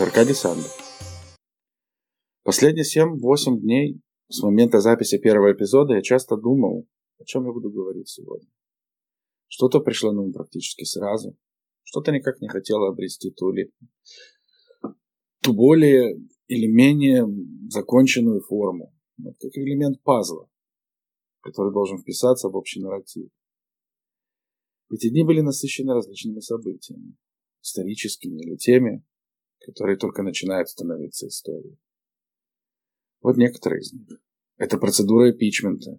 Аркадий Сандер. Последние 7-8 дней с момента записи первого эпизода я часто думал, о чем я буду говорить сегодня. Что-то пришло на ум практически сразу, что-то никак не хотело обрести ту или ту более или менее законченную форму, вот как элемент пазла, который должен вписаться в общий нарратив. Эти дни были насыщены различными событиями, историческими или теми, которые только начинают становиться историей. Вот некоторые из них. Это процедура импичмента.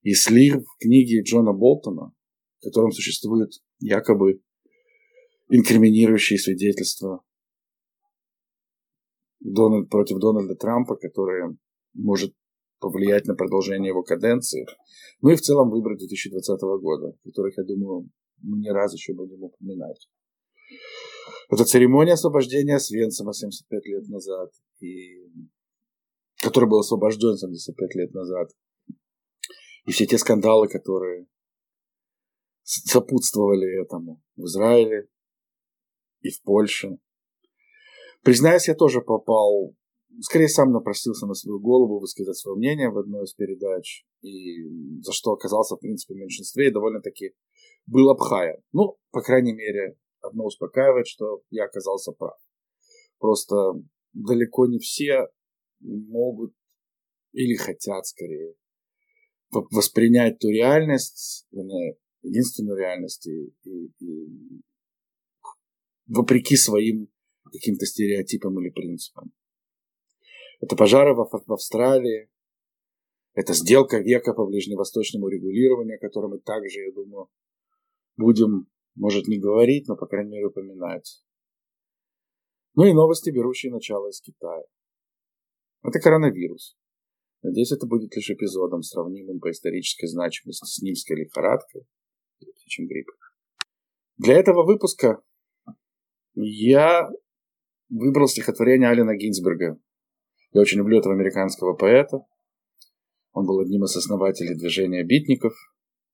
И слив книги Джона Болтона, в котором существуют якобы инкриминирующие свидетельства Дональд, против Дональда Трампа, которое может повлиять на продолжение его каденции. Ну и в целом выборы 2020 года, которых, я думаю, мы не раз еще будем упоминать. Это церемония освобождения Свенцема 75 лет назад, и... который был освобожден 75 лет назад. И все те скандалы, которые сопутствовали этому в Израиле и в Польше. Признаюсь, я тоже попал, скорее сам напросился на свою голову высказать свое мнение в одной из передач, и за что оказался, в принципе, в меньшинстве, и довольно-таки был обхая. Ну, по крайней мере, одно успокаивает, что я оказался прав. Просто далеко не все могут или хотят скорее воспринять ту реальность, единственную реальность и, и, и вопреки своим каким-то стереотипам или принципам. Это пожары в, в Австралии, это сделка века по ближневосточному регулированию, о котором мы также, я думаю, будем может не говорить, но, по крайней мере, упоминать. Ну и новости, берущие начало из Китая. Это коронавирус. Надеюсь, это будет лишь эпизодом, сравнимым по исторической значимости с Нильской лихорадкой или птичьим гриппом. Для этого выпуска я выбрал стихотворение Алина Гинзберга. Я очень люблю этого американского поэта. Он был одним из основателей движения битников.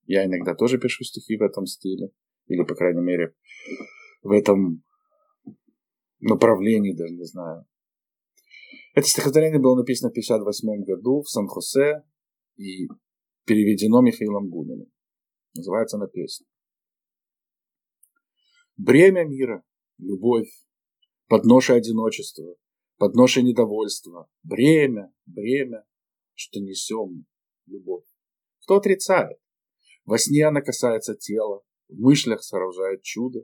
Я иногда тоже пишу стихи в этом стиле или, по крайней мере, в этом направлении, даже не знаю. Это стихотворение было написано в 1958 году в Сан-Хосе и переведено Михаилом Гуниным. Называется она песня. Бремя мира, любовь, подноша одиночества, подноша недовольства, бремя, бремя, что несем любовь. Кто отрицает? Во сне она касается тела, в мыслях сооружает чудо,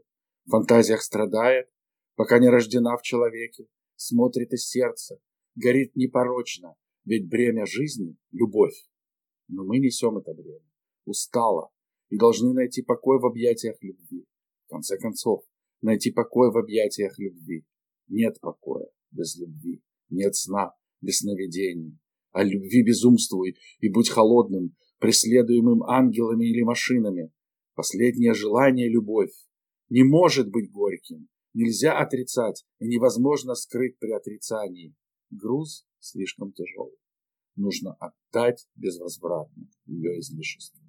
в фантазиях страдает, пока не рождена в человеке, смотрит из сердца, горит непорочно, ведь бремя жизни – любовь. Но мы несем это бремя, устало, и должны найти покой в объятиях любви. В конце концов, найти покой в объятиях любви. Нет покоя без любви, нет сна без сновидений. О любви безумствуй и будь холодным, преследуемым ангелами или машинами, Последнее желание – любовь. Не может быть горьким. Нельзя отрицать и невозможно скрыть при отрицании. Груз слишком тяжелый. Нужно отдать безвозвратно ее излишество.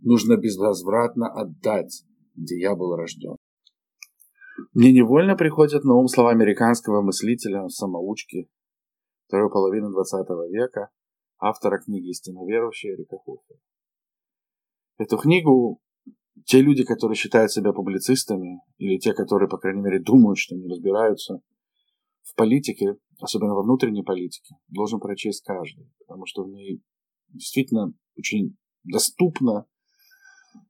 Нужно безвозвратно отдать, где я был рожден. Мне невольно приходят на ум слова американского мыслителя, самоучки второй половины 20 века, автора книги «Истинно верующие» Эрика Хоффера. Эту книгу те люди, которые считают себя публицистами, или те, которые, по крайней мере, думают, что не разбираются в политике, особенно во внутренней политике, должен прочесть каждый, потому что в ней действительно очень доступно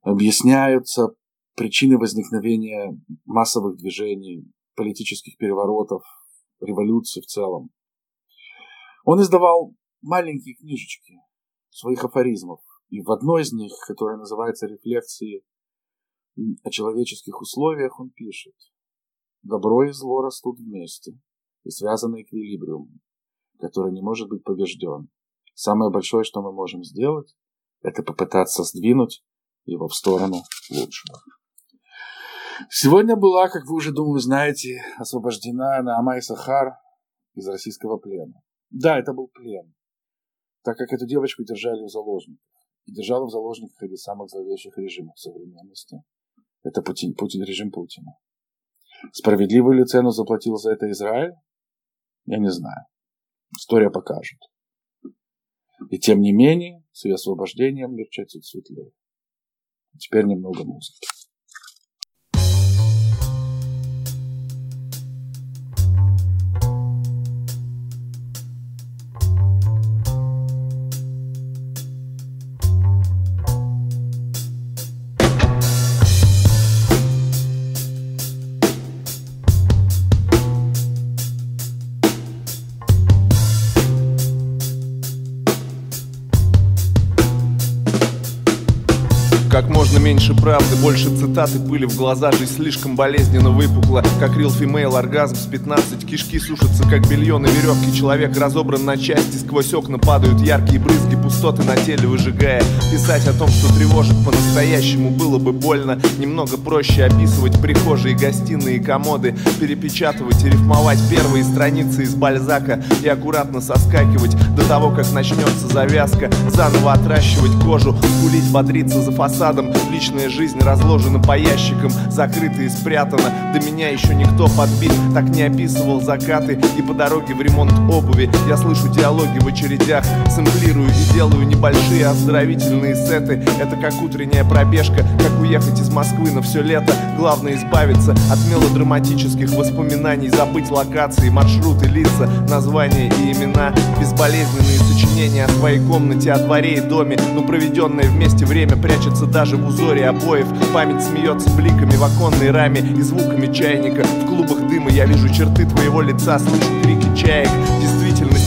объясняются причины возникновения массовых движений, политических переворотов, революций в целом. Он издавал маленькие книжечки своих афоризмов, и в одной из них, которая называется «Рефлекции о человеческих условиях он пишет. Добро и зло растут вместе и связаны эквилибриумом, который не может быть побежден. Самое большое, что мы можем сделать, это попытаться сдвинуть его в сторону лучшего. Сегодня была, как вы уже, думаю, знаете, освобождена Наамай Сахар из российского плена. Да, это был плен, так как эту девочку держали в заложниках. И держала в заложниках один из самых зловещих режимов современности. Это Путин, Путин, режим Путина. Справедливую ли цену заплатил за это Израиль? Я не знаю. История покажет. И тем не менее, с ее освобождением мир чуть светлее. Теперь немного музыки. Меньше правды, больше цитаты пыли в глаза Жизнь слишком болезненно выпукла Как рил фимейл, оргазм с 15 Кишки сушатся, как белье на веревке Человек разобран на части Сквозь окна падают яркие брызги Пустоты на теле выжигая Писать о том, что тревожит по-настоящему Было бы больно. Немного проще описывать прихожие, гостиные комоды Перепечатывать и рифмовать первые страницы из Бальзака И аккуратно соскакивать до того, как начнется завязка. Заново отращивать кожу Кулить, бодриться за фасад садом Личная жизнь разложена по ящикам Закрыта и спрятана. До меня еще никто подбит Так не описывал закаты И по дороге в ремонт обуви. Я слышу диалоги в очередях Сэмплирую и делаю небольшие оздоровительные сеты. Это как утренняя пробежка Как уехать из Москвы на все лето. Главное избавиться от мелодраматических воспоминаний Забыть локации, маршруты, лица, названия и имена. Безболезненные сочинения о своей комнате, о дворе и доме Но проведенное вместе время прячется даже в узоре обоев. Память смеется бликами в оконной раме и звуками чайника В клубах дыма я вижу черты твоего лица, слышу крики чаек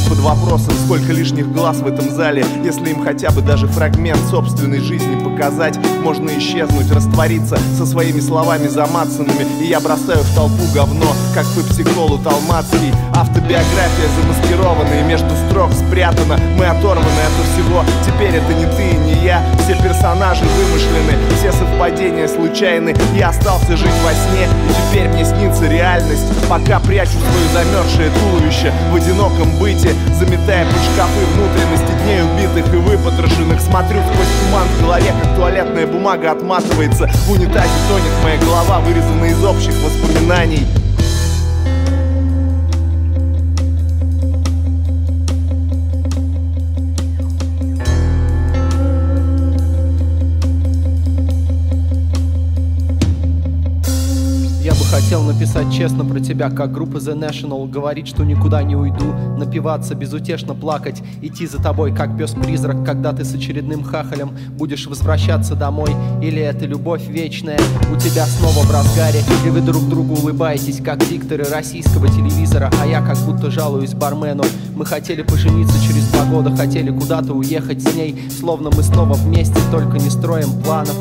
под вопросом, сколько лишних глаз в этом зале Если им хотя бы даже фрагмент собственной жизни показать Можно исчезнуть, раствориться со своими словами замацанными. И я бросаю в толпу говно, как пепсиколу талмацкий Автобиография замаскированная, между строк спрятана. Мы оторваны от всего, теперь это не ты и не я. Все персонажи вымышлены Все совпадения случайны. Я остался жить во сне И теперь мне снится реальность. Пока прячу свое замерзшее туловище В одиноком быте Заметая под шкафы внутренности Дней убитых и выпотрошенных Смотрю сквозь туман в голове Как туалетная бумага отматывается В унитазе тонет моя голова Вырезанная из общих воспоминаний написать честно про тебя, как группа The National Говорить, что никуда не уйду, напиваться, безутешно плакать Идти за тобой, как пес-призрак, когда ты с очередным хахалем Будешь возвращаться домой, или это любовь вечная У тебя снова в разгаре, и вы друг другу улыбаетесь, как дикторы российского телевизора А я как будто жалуюсь бармену. Мы хотели пожениться через два года, хотели куда-то уехать с ней Словно мы снова вместе, только не строим планов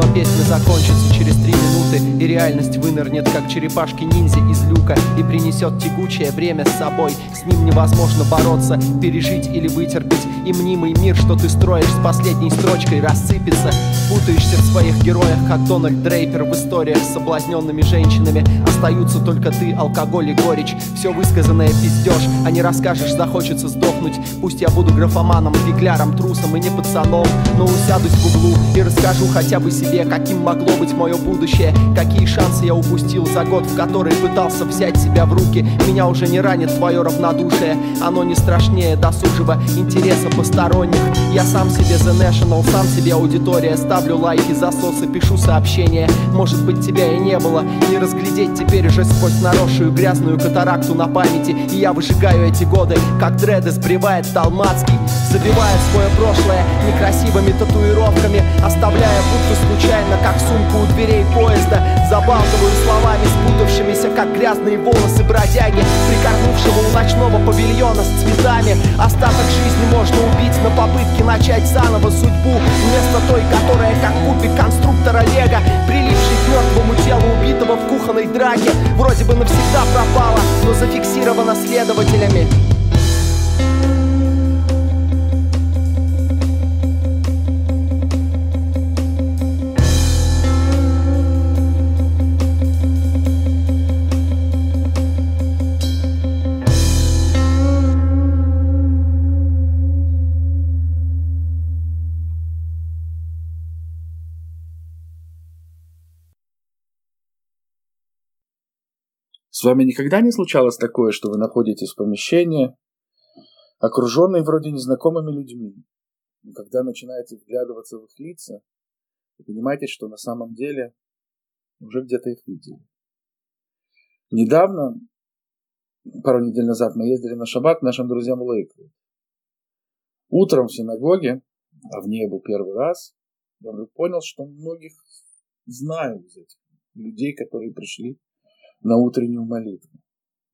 но песня закончится через три минуты И реальность вынырнет, как черепашки-ниндзя из люка И принесет тягучее время с собой. С ним невозможно бороться, пережить или вытерпеть. И мнимый мир, что ты строишь с последней строчкой рассыпется. Путаешься в своих героях, как Дональд Дрейпер В историях с соблазненными женщинами. Остаются только ты, алкоголь и горечь. Все высказанное пиздеж, а не расскажешь, захочется сдохнуть. Пусть я буду графоманом, фигляром, трусом и не пацаном Но усядусь в углу и расскажу хотя бы себе, каким могло быть мое будущее Какие шансы я упустил за год, в который пытался взять себя в руки. Меня уже не ранит твое равнодушие Оно не страшнее досужего интереса посторонних. Я сам себе The National, сам себе аудитория Ставлю лайки, засосы, пишу сообщения. Может быть тебя и не было Не разглядеть теперь уже сквозь наросшую грязную катаракту на памяти. И я выжигаю эти годы, как дреды сбривает Талмацкий Забивая свое прошлое некрасивыми татуировками Оставляя будто случайно, как сумку у дверей поезда Забалтываю словами, спутавшимися, как грязные волосы бродяги Прикорнувшего у ночного павильона с цветами. Остаток жизни можно убить на попытке начать заново судьбу Вместо той, которая как кубик конструктора Лего Прилипший к мертвому телу убитого в кухонной драке. Вроде бы навсегда пропала, но зафиксирована следователями С вами никогда не случалось такое, что вы находитесь в помещении, окруженный вроде незнакомыми людьми, но когда начинаете вглядываться в их лица, вы понимаете, что на самом деле уже где-то их видели. Недавно, пару недель назад, мы ездили на шаббат к нашим друзьям в Лейквуд. Утром в синагоге, а в ней был первый раз, я понял, что многих знаю из этих людей, которые пришли на утреннюю молитву.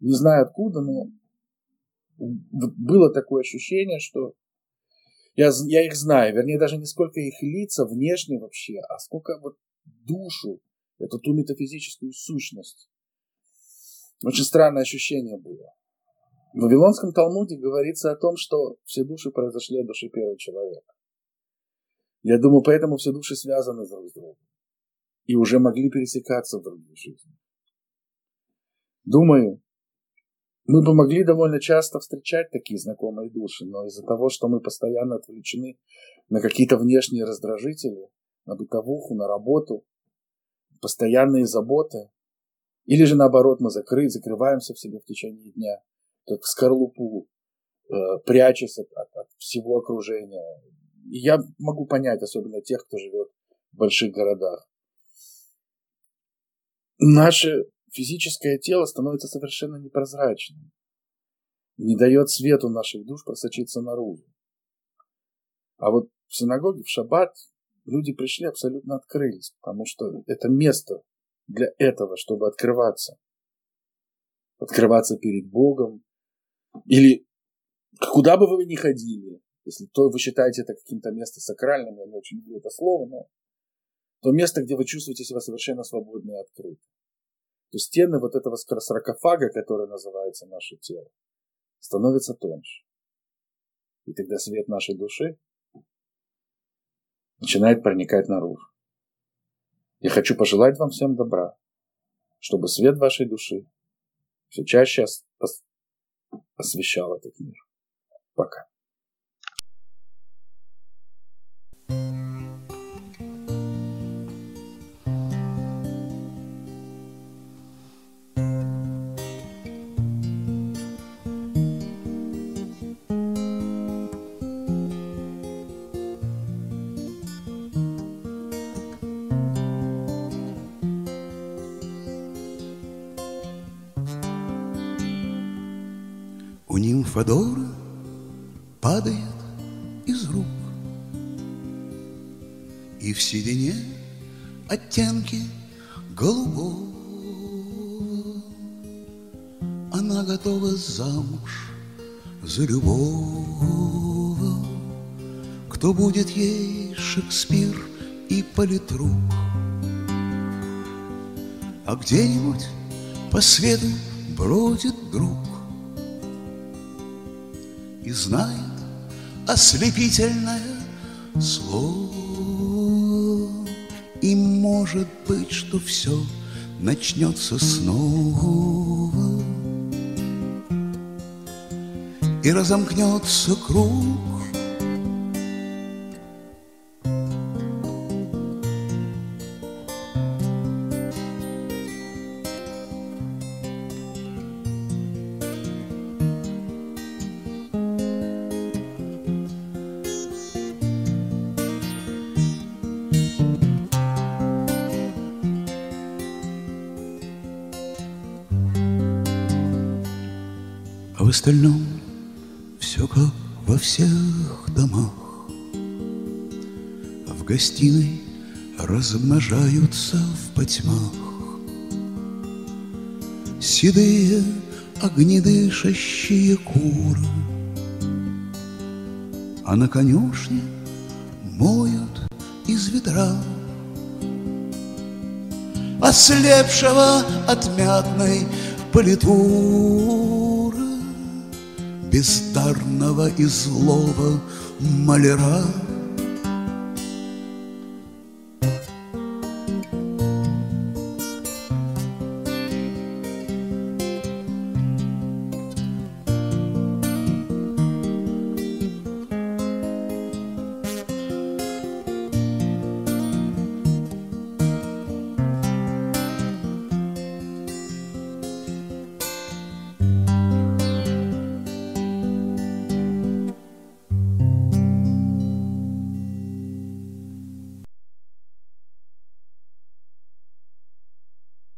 Не знаю откуда, но было такое ощущение, что я, я их знаю, вернее, даже не сколько их лица внешне вообще, а сколько вот душу, эту ту метафизическую сущность. Очень странное ощущение было. В Вавилонском Талмуде говорится о том, что все души произошли от души первого человека. Я думаю, поэтому все души связаны друг с другом и уже могли пересекаться в других жизнях. Думаю, мы бы могли довольно часто встречать такие знакомые души, но из-за того, что мы постоянно отвлечены на какие-то внешние раздражители, на бытовуху, на работу, постоянные заботы, или же наоборот мы закрыты, закрываемся в себе в течение дня, как в скорлупу, э, прячась от, от, от всего окружения. И я могу понять, особенно тех, кто живет в больших городах. Наше физическое тело становится совершенно непрозрачным не дает свету наших душ просочиться наружу. А вот в синагоге в шаббат люди пришли абсолютно открылись, потому что это место для этого, чтобы открываться. Открываться перед Богом. Или куда бы вы ни ходили, если то вы считаете это каким-то местом сакральным, я не очень люблю это слово, но то место, где вы чувствуете себя совершенно свободно и открыто то стены вот этого саркофага, который называется наше тело, становятся тоньше. И тогда свет нашей души начинает проникать наружу. Я хочу пожелать вам всем добра, чтобы свет вашей души все чаще освещал этот мир. Пока. Федора падает из рук. И в седине оттенки голубого. Она готова замуж за любого. Кто будет ей Шекспир и политрук? А где-нибудь по свету бродит друг и знает ослепительное слово. И может быть, что все начнется снова. И разомкнется круг остальном все как во всех домах. В гостиной размножаются в потьмах Седые огнедышащие куры, А на конюшне моют из ведра Ослепшего от мятной политуры бездарного и злого маляра.